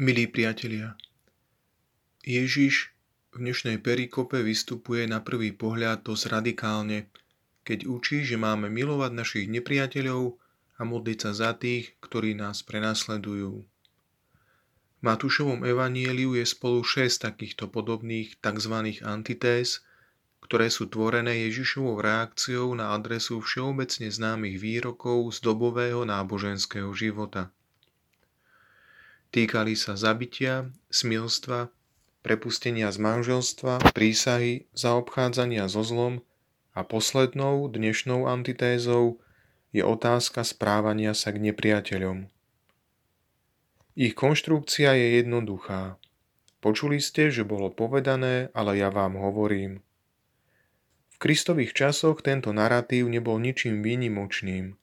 Milí priatelia, Ježiš v dnešnej perikope vystupuje na prvý pohľad dosť radikálne, keď učí, že máme milovať našich nepriateľov a modliť sa za tých, ktorí nás prenasledujú. V Matúšovom evanieliu je spolu šesť takýchto podobných tzv. antitéz, ktoré sú tvorené Ježišovou reakciou na adresu všeobecne známych výrokov z dobového náboženského života. Týkali sa zabitia, smilstva, prepustenia z manželstva, prísahy, zaobchádzania so zlom a poslednou dnešnou antitézou je otázka správania sa k nepriateľom. Ich konštrukcia je jednoduchá. Počuli ste, že bolo povedané, ale ja vám hovorím – Kristových časoch tento narratív nebol ničím výnimočným.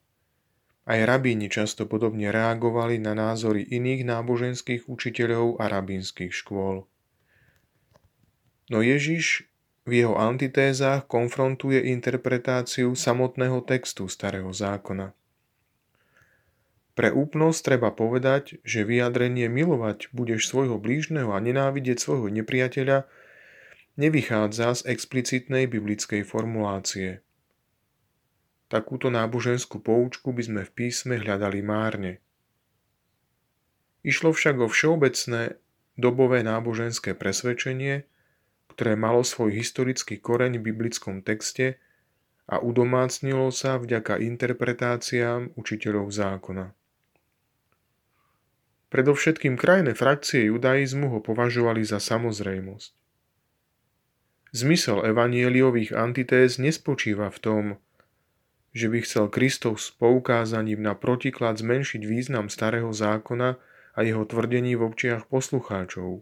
Aj rabíni často podobne reagovali na názory iných náboženských učiteľov a rabínskych škôl. No Ježiš v jeho antitézách konfrontuje interpretáciu samotného textu Starého zákona. Pre úplnosť treba povedať, že vyjadrenie milovať budeš svojho blížneho a nenávidieť svojho nepriateľa nevychádza z explicitnej biblickej formulácie. Takúto náboženskú poučku by sme v písme hľadali márne. Išlo však o všeobecné dobové náboženské presvedčenie, ktoré malo svoj historický koreň v biblickom texte a udomácnilo sa vďaka interpretáciám učiteľov zákona. Predovšetkým krajné frakcie judaizmu ho považovali za samozrejmosť. Zmysel evanieliových antitéz nespočíva v tom, že by chcel Kristov s poukázaním na protiklad zmenšiť význam starého zákona a jeho tvrdení v očiach poslucháčov.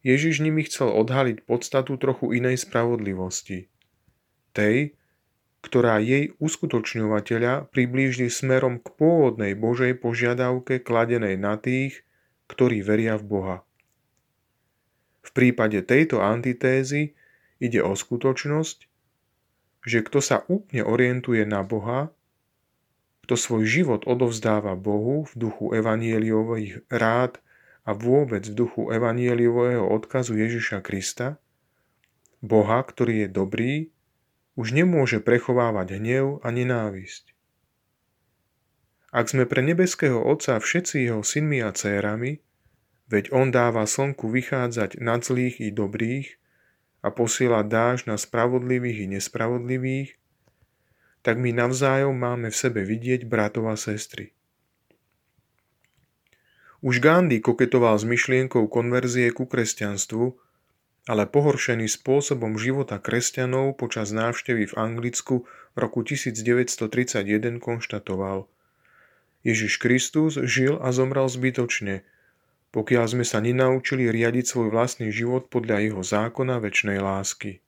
Ježiš nimi chcel odhaliť podstatu trochu inej spravodlivosti. Tej, ktorá jej uskutočňovateľa priblíži smerom k pôvodnej Božej požiadavke kladenej na tých, ktorí veria v Boha. V prípade tejto antitézy ide o skutočnosť, že kto sa úplne orientuje na Boha, kto svoj život odovzdáva Bohu v duchu evanieliových rád a vôbec v duchu evanieliového odkazu Ježiša Krista, Boha, ktorý je dobrý, už nemôže prechovávať hnev a nenávisť. Ak sme pre nebeského Otca všetci jeho synmi a cérami, Veď on dáva slnku vychádzať na zlých i dobrých a posiela dáž na spravodlivých i nespravodlivých, tak my navzájom máme v sebe vidieť bratov a sestry. Už Gandhi koketoval s myšlienkou konverzie ku kresťanstvu, ale pohoršený spôsobom života kresťanov počas návštevy v Anglicku v roku 1931 konštatoval Ježiš Kristus žil a zomrel zbytočne, pokiaľ sme sa nenaučili riadiť svoj vlastný život podľa jeho zákona väčšnej lásky.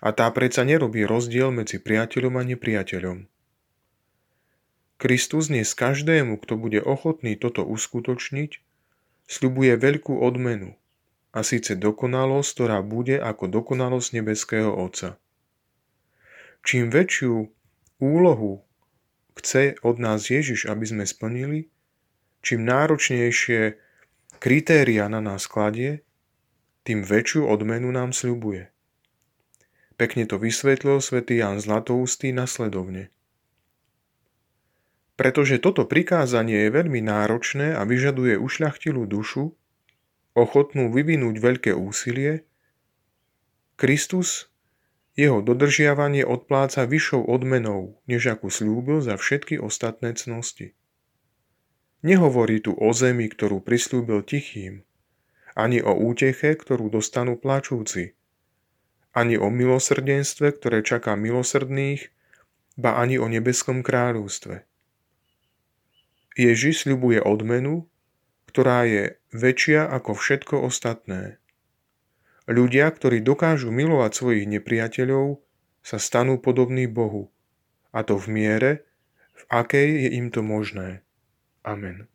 A tá predsa nerobí rozdiel medzi priateľom a nepriateľom. Kristus dnes každému, kto bude ochotný toto uskutočniť, sľubuje veľkú odmenu, a síce dokonalosť, ktorá bude ako dokonalosť nebeského Otca. Čím väčšiu úlohu chce od nás Ježiš, aby sme splnili, čím náročnejšie kritéria na nás kladie, tým väčšiu odmenu nám sľubuje. Pekne to vysvetlil svätý Jan Zlatoustý nasledovne. Pretože toto prikázanie je veľmi náročné a vyžaduje ušľachtilú dušu, ochotnú vyvinúť veľké úsilie, Kristus jeho dodržiavanie odpláca vyššou odmenou, než akú slúbil za všetky ostatné cnosti. Nehovorí tu o zemi, ktorú prislúbil tichým, ani o úteche, ktorú dostanú plačúci, ani o milosrdenstve, ktoré čaká milosrdných, ba ani o nebeskom kráľovstve. Ježiš sľubuje odmenu, ktorá je väčšia ako všetko ostatné. Ľudia, ktorí dokážu milovať svojich nepriateľov, sa stanú podobní Bohu, a to v miere, v akej je im to možné. Amen.